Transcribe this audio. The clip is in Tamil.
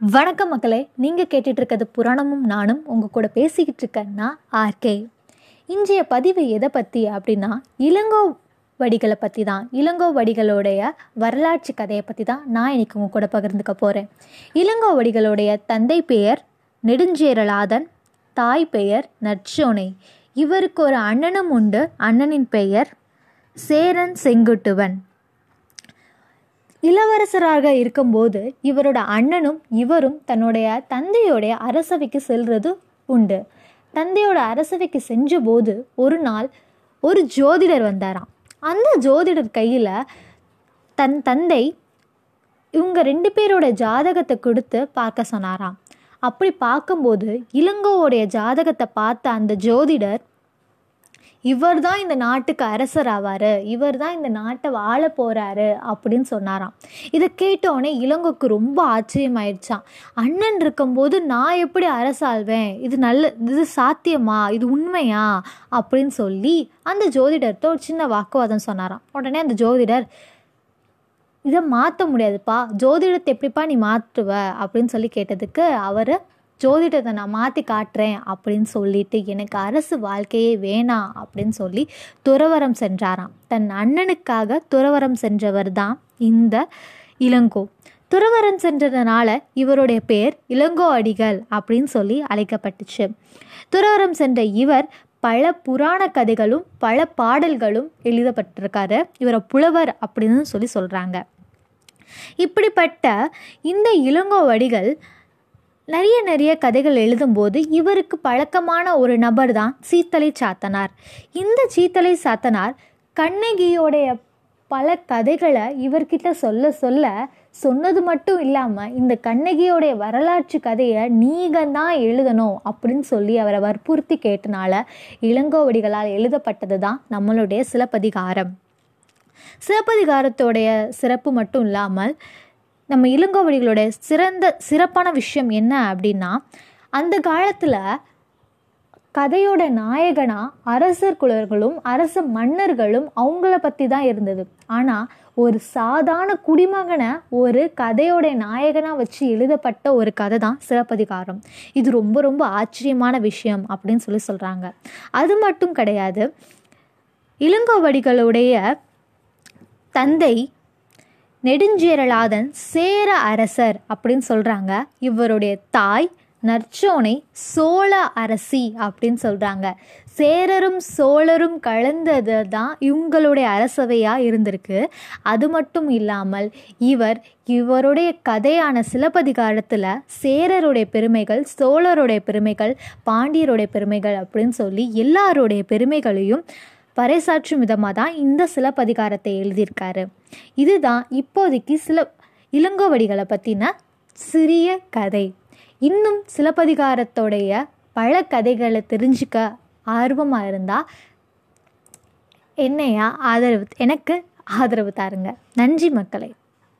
வணக்கம் மக்களே நீங்கள் கேட்டுட்டு இருக்கிறது புராணமும் நானும் உங்கள் கூட பேசிக்கிட்டு இருக்கேன்னா ஆர்கே இன்றைய பதிவு எதை பற்றி அப்படின்னா இளங்கோ வடிகளை பற்றி தான். இளங்கோ வடிகளுடைய வரலாற்று கதையை பற்றி தான் நான் இன்றைக்கி உங்கள் கூட பகிர்ந்துக்க போகிறேன் இளங்கோ வடிகளுடைய தந்தை பெயர் நெடுஞ்சேரலாதன் தாய் பெயர் நற்சோனை. இவருக்கு ஒரு அண்ணனும் உண்டு. அண்ணனின் பெயர் சேரன் செங்குட்டுவன். இளவரசராக இருக்கும்போது இவரோட அண்ணனும் இவரும் தன்னுடைய தந்தையோடைய அரசவைக்கு செல்றது உண்டு. தந்தையோட அரசவைக்கு செஞ்சபோது ஒரு நாள் ஒரு ஜோதிடர் வந்தாராம். அந்த ஜோதிடர் கையில் தன் தந்தை இவங்க ரெண்டு பேரோட ஜாதகத்தை கொடுத்து பார்க்க சொன்னாராம். அப்படி பார்க்கும்போது இளங்கோவுடைய ஜாதகத்தை பார்த்த அந்த ஜோதிடர் இவர் தான் இந்த நாட்டுக்கு அரசர் ஆவார் இவர் தான் இந்த நாட்டை வாழ போகிறாரு அப்படின்னு சொன்னாராம். இதை கேட்டோடனே இளங்கோக்கு ரொம்ப ஆச்சரியமாயிடுச்சான் அண்ணன் இருக்கும்போது நான் எப்படி அரசாழ்வேன் இது நல்ல இது சாத்தியமா? இது உண்மையா? அப்படின்னு சொல்லி அந்த ஜோதிடர்கிட்ட ஒரு சின்ன வாக்குவாதம் சொன்னாராம். உடனே அந்த ஜோதிடர் இதை மாற்ற முடியாதுப்பா. ஜோதிடத்தை எப்படிப்பா நீ மாற்றுவ அப்படின்னு சொல்லி கேட்டதுக்கு அவர் ஜோதிடத்தை நான் மாற்றி காட்டுறேன் அப்படின்னு சொல்லிட்டு எனக்கு அரசு வாழ்க்கையே வேணாம் அப்படின்னு சொல்லி துறவரம் சென்றாராம். தன் அண்ணனுக்காக துறவரம் சென்றவர் தான் இந்த இளங்கோ. துறவரம் சென்றதுனால இவருடைய பேர் இளங்கோ அடிகள் அப்படின்னு சொல்லி அழைக்கப்பட்டுச்சு. துறவரம் சென்ற இவர் பல புராண கதைகளும் பல பாடல்களும் எழுதப்பட்டிருக்காரு. இவரை புலவர் அப்படின்னு சொல்லி சொல்கிறாங்க இப்படிப்பட்ட இந்த இளங்கோ வடிகள் நிறைய நிறைய கதைகள் எழுதும்போது இவருக்கு பழக்கமான ஒரு நபர் தான் சீத்தலை சாத்தனார். இந்த சீத்தலை சாத்தனார் கண்ணகியோடைய பல கதைகளை இவர்கிட்ட சொல்ல சொல்ல சொன்னது மட்டும் இல்லாமல் இந்த கண்ணகியோடைய வரலாற்று கதையை நீங்கள் தான் எழுதணும் அப்படின்னு சொல்லி அவரை வற்புறுத்தி கேட்டனால இளங்கோவடிகளால் எழுதப்பட்டது தான் நம்மளுடைய சிலப்பதிகாரம். சிலப்பதிகாரத்தோடைய சிறப்பு மட்டும் இல்லாமல் நம்ம இளங்கோவடிகளோட சிறந்த சிறப்பான விஷயம் என்ன அப்படின்னா அந்த காலத்தில் கதையோட நாயகனா அரசர் குலர்களும் அரச மன்னர்களும் அவங்கள பற்றி தான் இருந்தது. ஆனால் ஒரு சாதாரண குடிமகனை ஒரு கதையோட நாயகனாக வச்சு எழுதப்பட்ட ஒரு கதை தான் சிறப்பதிகாரம் இது ரொம்ப ரொம்ப ஆச்சரியமான விஷயம் அப்படின்னு சொல்லி சொல்கிறாங்க அது மட்டும் கிடையாது இளங்கோவடிகளுடைய தந்தை நெடுஞ்சேரலாதன் சேர அரசர் அப்படின்னு சொல்கிறாங்க இவருடைய தாய் நற்சோனை சோழ அரசி அப்படின்னு சொல்கிறாங்க சேரரும் சோழரும் கலந்தது தான் இவங்களுடைய அரசவையாக இருந்திருக்கு. அது மட்டும் இல்லாமல் இவர் இவருடைய கதையான சிலப்பதிகாரத்தில் சேரருடைய பெருமைகள் சோழருடைய பெருமைகள் பாண்டியருடைய பெருமைகள் அப்படின்னு சொல்லி எல்லாருடைய பெருமைகளையும் பறைசாற்றும் விதமாக தான் இந்த சிலப்பதிகாரத்தை எழுதியிருக்காரு. இதுதான் இப்போதைக்கு சில இளங்கோவடிகளை பற்றின சிறிய கதை. இன்னும் சிலப்பதிகாரத்தோடைய பல கதைகளை தெரிஞ்சுக்க ஆர்வமாக இருந்தால் என்னையா ஆதரவு எனக்கு ஆதரவு தாருங்க. நன்றி மக்களை.